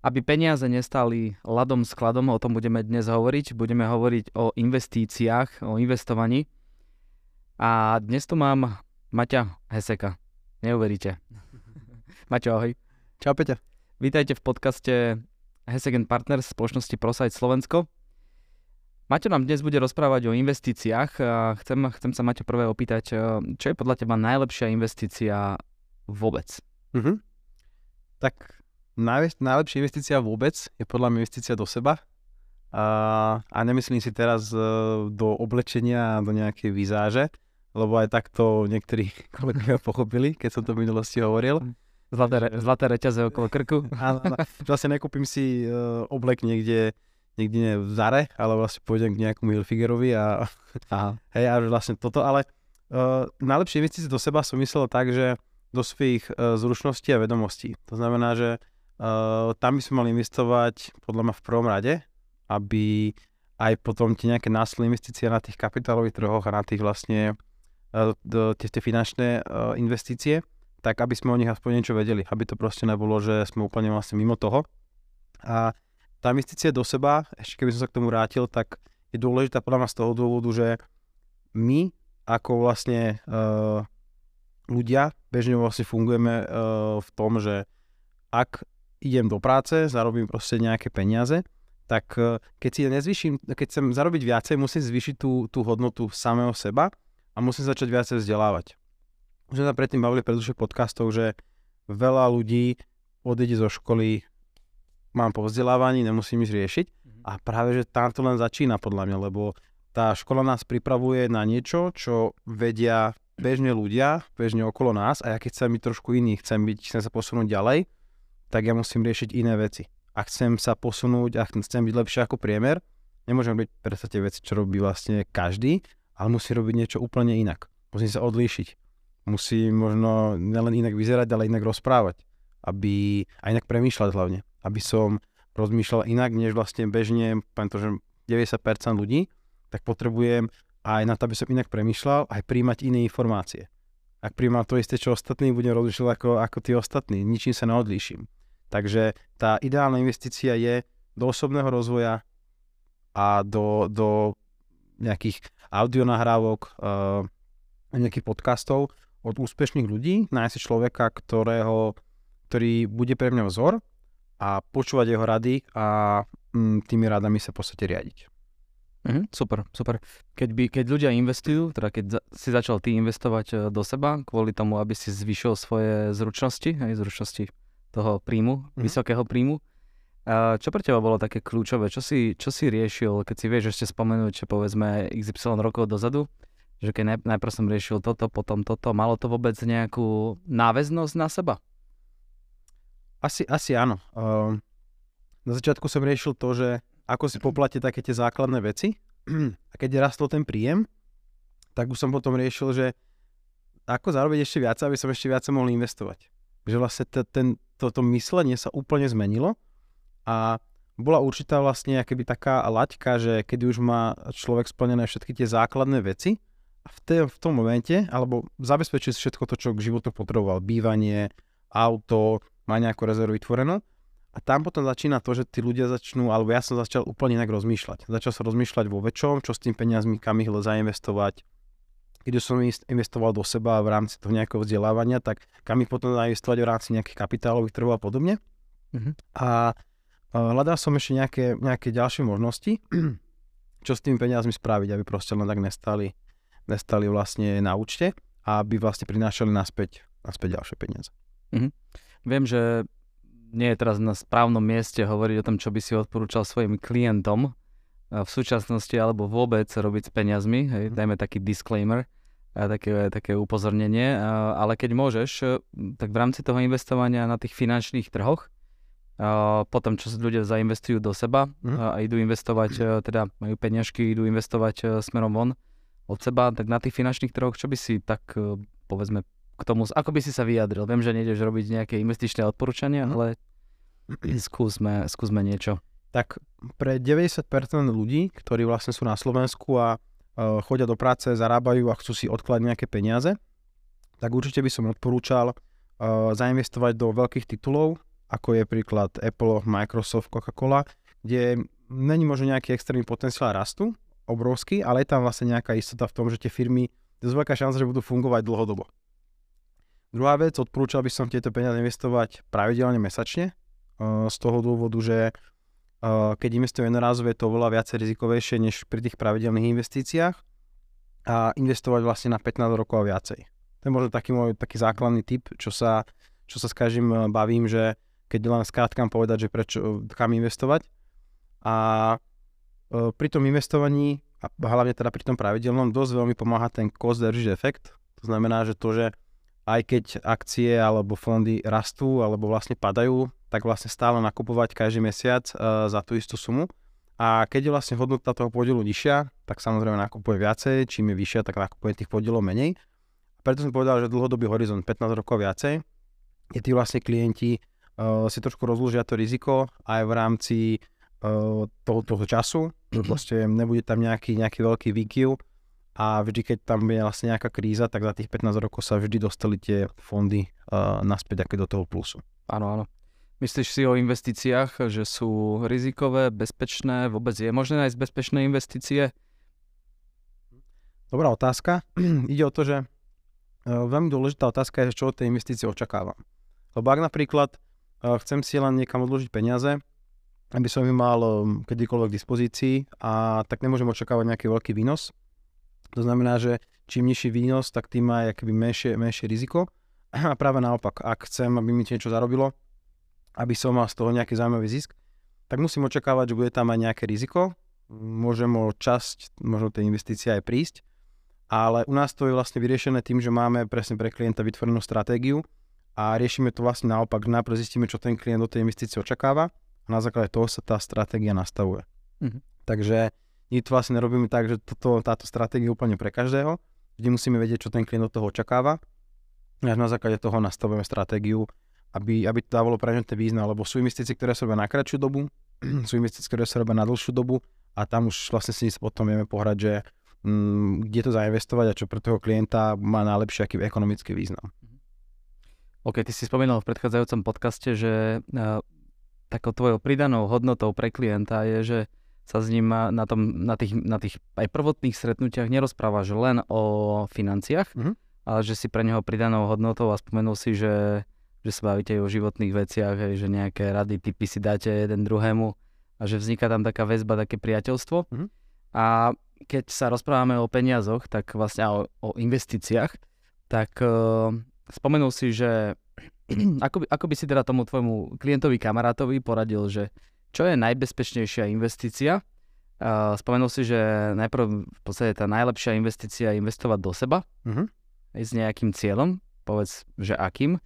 Aby peniaze nestali ladom skladom, o tom budeme dnes hovoriť. Budeme hovoriť o investíciách, o investovaní. A dnes tu mám Maťa Heseka. Neuveríte. Maťo, ahoj. Čau, Peťa. Vítajte v podcaste Hesek Partners spoločnosti ProSite Slovensko. Maťo nám dnes bude rozprávať o investíciách. Chcem, chcem sa Maťo prvé opýtať, čo je podľa teba najlepšia investícia vôbec? Uh-huh. Tak najlepšia investícia vôbec je podľa mňa investícia do seba. A, a nemyslím si teraz uh, do oblečenia a do nejakej vizáže, lebo aj takto niektorí kolegovia pochopili, keď som to v minulosti hovoril. Zlaté, re, zlaté reťaze okolo krku. Áno, áno. Vlastne nekúpim si uh, oblek niekde, niekde nie v Zare, ale vlastne pôjdem k nejakému Hilfigerovi a, a hej, a vlastne toto, ale uh, najlepšie investície do seba som myslel tak, že do svojich uh, zručností a vedomostí. To znamená, že Uh, tam by sme mali investovať podľa mňa v prvom rade, aby aj potom tie nejaké následné investície na tých kapitálových trhoch a na tých vlastne uh, tie, tie finančné uh, investície, tak aby sme o nich aspoň niečo vedeli, aby to proste nebolo, že sme úplne vlastne mimo toho. A tá investícia do seba, ešte keby som sa k tomu vrátil, tak je dôležitá podľa mňa z toho dôvodu, že my ako vlastne uh, ľudia bežne vlastne fungujeme v tom, že ak idem do práce, zarobím proste nejaké peniaze, tak e, keď si nezvyším, keď chcem zarobiť viacej, musím zvýšiť tú, tú hodnotu samého seba a musím začať viacej vzdelávať. Už sme sa predtým bavili v podcastov, že veľa ľudí odíde zo školy, mám po vzdelávaní, nemusím ísť riešiť mm-hmm. a práve, že tam to len začína podľa mňa, lebo tá škola nás pripravuje na niečo, čo vedia bežne ľudia, bežne okolo nás a ja keď chcem byť trošku iný, chcem, byť, chcem sa posunúť ďalej, tak ja musím riešiť iné veci. A chcem sa posunúť a chcem byť lepšie ako priemer, nemôžem robiť predsa tie veci, čo robí vlastne každý, ale musí robiť niečo úplne inak. Musím sa odlíšiť. Musím možno nielen inak vyzerať, ale inak rozprávať. Aby, a inak premýšľať hlavne. Aby som rozmýšľal inak, než vlastne bežne, pretože 90% ľudí, tak potrebujem aj na to, aby som inak premýšľal, aj príjmať iné informácie. Ak príjmam to isté, čo ostatní, budem rozlišovať ako, ako tí ostatní. Ničím sa neodlíšim. Takže tá ideálna investícia je do osobného rozvoja a do, do nejakých audionahrávok, uh, nejakých podcastov od úspešných ľudí, nájsť človeka, ktorého, ktorý bude pre mňa vzor a počúvať jeho rady a mm, tými radami sa v podstate riadiť. Mhm, super, super. Keď, by, keď ľudia investujú, teda keď za, si začal ty investovať e, do seba kvôli tomu, aby si zvyšil svoje zručnosti, aj zručnosti toho príjmu, mm-hmm. vysokého príjmu. A čo pre teba bolo také kľúčové? Čo si, čo si riešil, keď si vieš ešte spomenúť, že povedzme XY rokov dozadu, že keď naj, najprv som riešil toto, potom toto, malo to vôbec nejakú náväznosť na seba? Asi, asi áno. Uh, na začiatku som riešil to, že ako si poplate také tie základné veci a keď rastol ten príjem, tak už som potom riešil, že ako zarobiť ešte viac, aby som ešte viac mohol investovať. Že vlastne t- ten, toto myslenie sa úplne zmenilo a bola určitá vlastne akoby taká laťka, že keď už má človek splnené všetky tie základné veci a v, te, v tom momente, alebo zabezpečuje si všetko to, čo k životu potreboval, bývanie, auto, má nejakú rezervu vytvorenú, a tam potom začína to, že tí ľudia začnú, alebo ja som začal úplne inak rozmýšľať. Začal som rozmýšľať vo väčšom, čo s tým peniazmi, kam ich zainvestovať, keď som investoval do seba v rámci toho nejakého vzdelávania, tak kam ich potom zainvestovať v rámci nejakých kapitálových trhov a podobne. Mm-hmm. A hľadal som ešte nejaké, nejaké ďalšie možnosti, čo s tými peniazmi spraviť, aby proste len tak nestali, nestali vlastne na účte a aby vlastne prinášali naspäť, naspäť ďalšie peniaze. Mm-hmm. Viem, že nie je teraz na správnom mieste hovoriť o tom, čo by si odporúčal svojim klientom, v súčasnosti alebo vôbec robiť s peniazmi, hej, mhm. dajme taký disclaimer, a také, také upozornenie, ale keď môžeš, tak v rámci toho investovania na tých finančných trhoch, potom čo ľudia zainvestujú do seba mm. a idú investovať, e, teda majú peňažky, idú investovať e, smerom von od seba, tak na tých finančných trhoch, čo by si tak e, povedzme k tomu, ako by si sa vyjadril? Viem, že nejdeš robiť nejaké investičné odporúčania, mm. ale skúsme, skúsme niečo tak pre 90% ľudí, ktorí vlastne sú na Slovensku a chodia do práce, zarábajú a chcú si odkladať nejaké peniaze, tak určite by som odporúčal uh, zainvestovať do veľkých titulov ako je príklad Apple, Microsoft, Coca-Cola, kde není možno nejaký extrémny potenciál rastu, obrovský, ale je tam vlastne nejaká istota v tom, že tie firmy, je veľká šanca, že budú fungovať dlhodobo. Druhá vec, odporúčal by som tieto peniaze investovať pravidelne mesačne, z toho dôvodu, že keď investuje jednorázové, je to oveľa viacej rizikovejšie než pri tých pravidelných investíciách a investovať vlastne na 15 rokov a viacej. To je možno taký môj taký základný tip, čo sa, čo sa s každým e, bavím, že keď len skrátkam povedať, že prečo, kam investovať. A pri tom investovaní, a hlavne teda pri tom pravidelnom, dosť veľmi pomáha ten cost average efekt. To znamená, že to, že aj keď akcie alebo fondy rastú alebo vlastne padajú, tak vlastne stále nakupovať každý mesiac uh, za tú istú sumu. A keď je vlastne hodnota toho podielu nižšia, tak samozrejme nakupuje viacej, čím je vyššia, tak nakupuje tých podielov menej. Preto som povedal, že dlhodobý horizont 15 rokov viacej, je tí vlastne klienti uh, si trošku rozložia to riziko aj v rámci uh, toho, toho času, že vlastne nebude tam nejaký, nejaký veľký výkyv a vždy, keď tam je vlastne nejaká kríza, tak za tých 15 rokov sa vždy dostali tie fondy uh, naspäť do toho plusu. Áno, áno. Myslíš si o investíciách, že sú rizikové, bezpečné? Vôbec je možné nájsť bezpečné investície? Dobrá otázka. Ide o to, že e, veľmi dôležitá otázka je, čo od tej investície očakávam. Lebo ak napríklad e, chcem si len niekam odložiť peniaze, aby som ich mal e, kedykoľvek k dispozícii, a tak nemôžem očakávať nejaký veľký výnos. To znamená, že čím nižší výnos, tak tým má menšie, menšie riziko. A práve naopak, ak chcem, aby mi niečo zarobilo, aby som mal z toho nejaký zaujímavý zisk, tak musím očakávať, že bude tam aj nejaké riziko. Môžem o časť možno tej investície aj prísť, ale u nás to je vlastne vyriešené tým, že máme presne pre klienta vytvorenú stratégiu a riešime to vlastne naopak, najprv zistíme, čo ten klient do tej investície očakáva a na základe toho sa tá stratégia nastavuje. Mm-hmm. Takže my to vlastne nerobíme tak, že toto, táto stratégia je úplne pre každého, vždy musíme vedieť, čo ten klient od toho očakáva a na základe toho nastavujeme stratégiu aby, aby to dávalo pre ten význam, lebo sú investície, ktoré sa robia na kratšiu dobu, sú investície, ktoré sa robia na dlhšiu dobu a tam už vlastne si potom vieme pohrať, že mm, kde to zainvestovať a čo pre toho klienta má najlepší aký ekonomický význam. Mhm. OK, ty si spomínal v predchádzajúcom podcaste, že uh, takou tvojou pridanou hodnotou pre klienta je, že sa s ním na, tom, na, tých, na tých aj prvotných stretnutiach nerozprávaš len o financiách, mm-hmm. ale že si pre neho pridanou hodnotou a spomenul si, že že sa bavíte aj o životných veciach, hej, že nejaké rady, typy si dáte jeden druhému a že vzniká tam taká väzba, také priateľstvo. Mm-hmm. A keď sa rozprávame o peniazoch, tak vlastne o, o investíciách, tak uh, spomenul si, že ako by, ako by si teda tomu tvojmu klientovi, kamarátovi poradil, že čo je najbezpečnejšia investícia. Uh, spomenul si, že najprv v podstate tá najlepšia investícia je investovať do seba mm-hmm. aj s nejakým cieľom, povedz, že akým.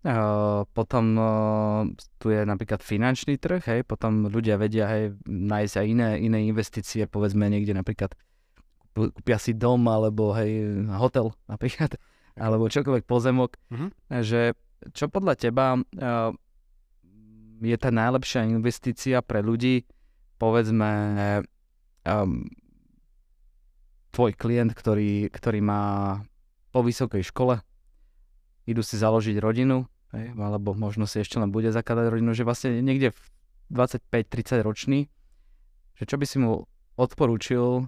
Uh, potom uh, tu je napríklad finančný trh, hej, potom ľudia vedia hej, nájsť aj iné, iné investície, povedzme niekde napríklad kúpia si dom alebo hej, hotel napríklad, alebo čokoľvek pozemok, mm-hmm. že čo podľa teba uh, je tá najlepšia investícia pre ľudí, povedzme um, tvoj klient, ktorý, ktorý má po vysokej škole, idú si založiť rodinu, hej, alebo možno si ešte len bude zakladať rodinu, že vlastne niekde v 25-30 ročný, že čo by si mu odporúčil,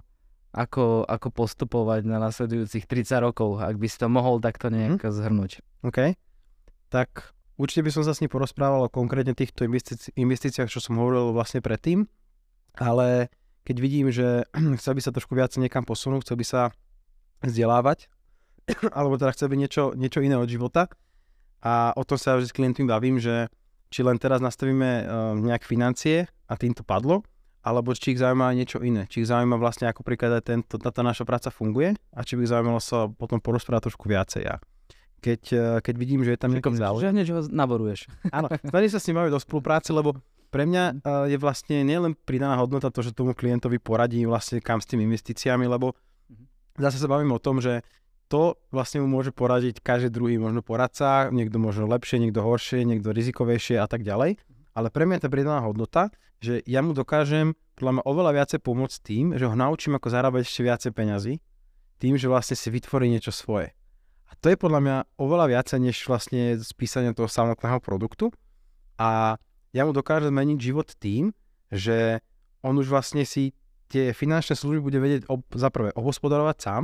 ako, ako postupovať na nasledujúcich 30 rokov, ak by si to mohol takto mhm. nejak hmm. zhrnúť. OK. Tak určite by som sa s ním porozprával o konkrétne týchto investíci- investíciách, čo som hovoril vlastne predtým, ale keď vidím, že chcel by sa trošku viac niekam posunúť, chcel by sa vzdelávať, alebo teda chce byť niečo, niečo iné od života. A o tom sa vždy s klientmi bavím, že či len teraz nastavíme uh, nejak financie a tým to padlo, alebo či ich zaujíma niečo iné. Či ich zaujíma vlastne, ako príklad aj tento, táto naša práca funguje a či by ich zaujímalo sa potom porozprávať trošku viacej. A keď, uh, keď vidím, že je tam nejaký záujem. Že hneď ho naboruješ. Áno, snažím sa s ním do spolupráce, lebo pre mňa uh, je vlastne nielen pridaná hodnota to, že tomu klientovi poradí vlastne kam s tými investíciami, lebo mhm. zase sa bavím o tom, že to vlastne mu môže poradiť každý druhý možno poradca, niekto možno lepšie, niekto horšie, niekto rizikovejšie a tak ďalej. Ale pre mňa je tá pridaná hodnota, že ja mu dokážem podľa mňa oveľa viacej pomôcť tým, že ho naučím, ako zarábať ešte viacej peňazí, tým, že vlastne si vytvorí niečo svoje. A to je podľa mňa oveľa viacej, než vlastne spísanie toho samotného produktu. a ja mu dokážem zmeniť život tým, že on už vlastne si tie finančné služby bude vedieť ob, za prvé obhospodarovať sám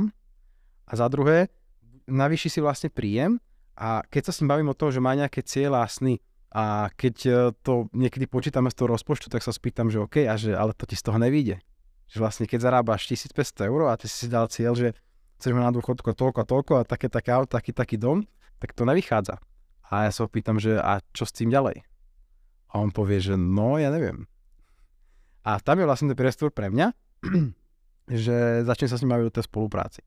a za druhé navýši si vlastne príjem a keď sa s ním bavím o tom, že má nejaké cieľa a sny a keď e, to niekedy počítame z toho rozpočtu, tak sa spýtam, že OK, a že, ale to ti z toho nevíde. Že vlastne keď zarábaš 1500 eur a ty si dal cieľ, že chceš mať na dôchodku toľko a toľko a také, také auto, taký, taký dom, tak to nevychádza. A ja sa opýtam, že a čo s tým ďalej? A on povie, že no, ja neviem. A tam je vlastne ten priestor pre mňa, že začne sa s ním baviť o tej spolupráci.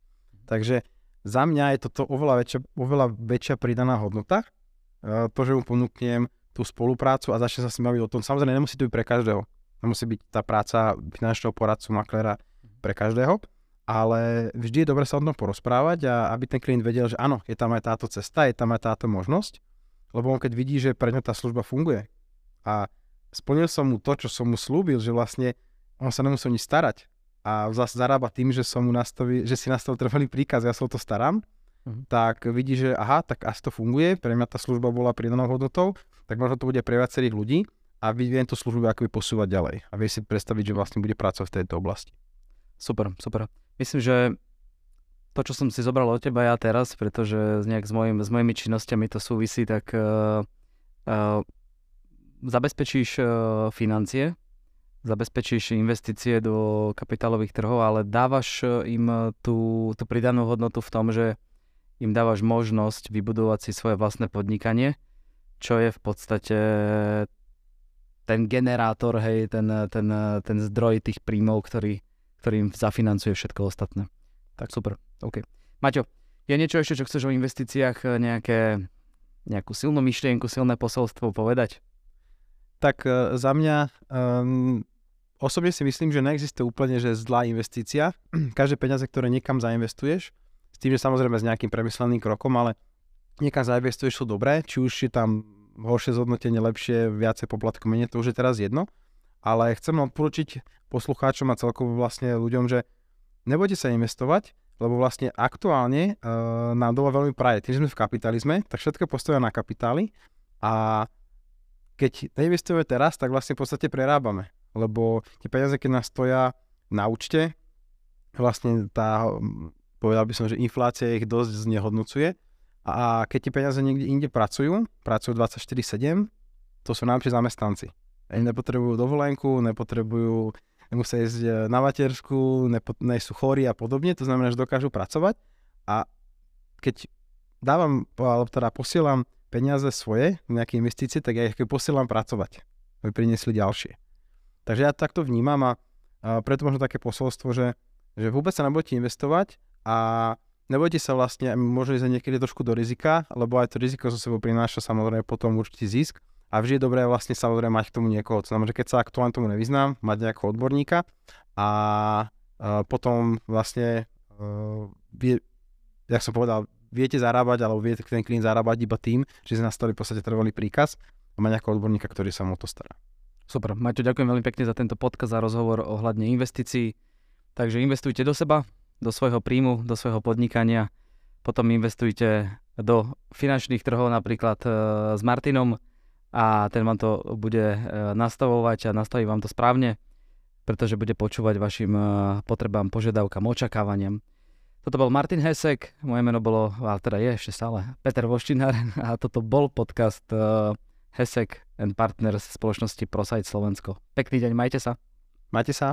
Takže za mňa je toto oveľa väčšia, oveľa väčšia pridaná hodnota, e, to, že mu ponúknem tú spoluprácu a začne sa s ním baviť o tom. Samozrejme, nemusí to byť pre každého. Nemusí byť tá práca finančného poradcu, maklera pre každého, ale vždy je dobre sa o tom porozprávať a aby ten klient vedel, že áno, je tam aj táto cesta, je tam aj táto možnosť, lebo on keď vidí, že pre ňa tá služba funguje a splnil som mu to, čo som mu slúbil, že vlastne on sa nemusel nič starať, a zase zarába tým, že som mu nastavil, že si nastavil trvalý príkaz, ja sa o to starám, uh-huh. tak vidí, že aha, tak asi to funguje, pre mňa tá služba bola pridanou hodnotou, tak možno to bude pre viacerých ľudí a viem tú službu akoby posúvať ďalej a vie si predstaviť, že vlastne bude pracovať v tejto oblasti. Super, super. Myslím, že to, čo som si zobral od teba ja teraz, pretože nejak s, mojim, s mojimi činnosťami to súvisí, tak uh, uh, zabezpečíš uh, financie, zabezpečíš investície do kapitálových trhov, ale dávaš e, im e, tú, tú pridanú hodnotu v tom, že im dávaš možnosť vybudovať si svoje vlastné podnikanie, čo je v podstate ten generátor, hej, ten, ten, ten zdroj tých príjmov, ktorý, ktorý im zafinancuje všetko ostatné. Tak super, OK. Maťo, je niečo ešte, čo chceš o investíciách, e, nejaké, nejakú silnú myšlienku, silné posolstvo povedať? Tak za mňa um, Osobne si myslím, že neexistuje úplne, že zlá investícia. Každé peniaze, ktoré niekam zainvestuješ, s tým, že samozrejme s nejakým premysleným krokom, ale niekam zainvestuješ sú dobré, či už je tam horšie zhodnotenie, lepšie, viacej poplatku, menej, to už je teraz jedno. Ale chcem odporučiť poslucháčom a celkovo vlastne ľuďom, že nebojte sa investovať, lebo vlastne aktuálne uh, nám doma veľmi praje. Tým, že sme v kapitalizme, tak všetko postavia na kapitály a keď neinvestujeme teraz, tak vlastne v podstate prerábame lebo tie peniaze, keď nás stoja na účte, vlastne tá, povedal by som, že inflácia ich dosť znehodnocuje a keď tie peniaze niekde inde pracujú, pracujú 24-7, to sú najlepšie zamestnanci. Oni nepotrebujú dovolenku, nepotrebujú, nemusia ísť e, na matersku, nepo, nie sú chorí a podobne, to znamená, že dokážu pracovať a keď dávam, alebo teda posielam peniaze svoje, nejaké investície, tak ja ich posielam pracovať, aby priniesli ďalšie. Takže ja takto vnímam a, preto možno také posolstvo, že, že vôbec sa nebojte investovať a nebojte sa vlastne, môže ísť niekedy trošku do rizika, lebo aj to riziko zo sebou prináša samozrejme potom určitý zisk a vždy je dobré vlastne samozrejme mať k tomu niekoho. To znamená, že keď sa aktuálne tomu nevyznám, mať nejakého odborníka a, potom vlastne uh, vie, jak som povedal, viete zarábať, alebo viete ten klient zarábať iba tým, že si nastavili v podstate trvalý príkaz a má nejakého odborníka, ktorý sa mu to stará. Super. Maťo, ďakujem veľmi pekne za tento podcast a rozhovor ohľadne investícií. Takže investujte do seba, do svojho príjmu, do svojho podnikania. Potom investujte do finančných trhov napríklad e, s Martinom a ten vám to bude e, nastavovať a nastaví vám to správne, pretože bude počúvať vašim e, potrebám, požiadavkám, očakávaniam. Toto bol Martin Hesek, moje meno bolo, a teda je ešte stále, Peter Voštinár a toto bol podcast Hesek and Partners spoločnosti ProSite Slovensko. Pekný deň, majte sa. Majte sa.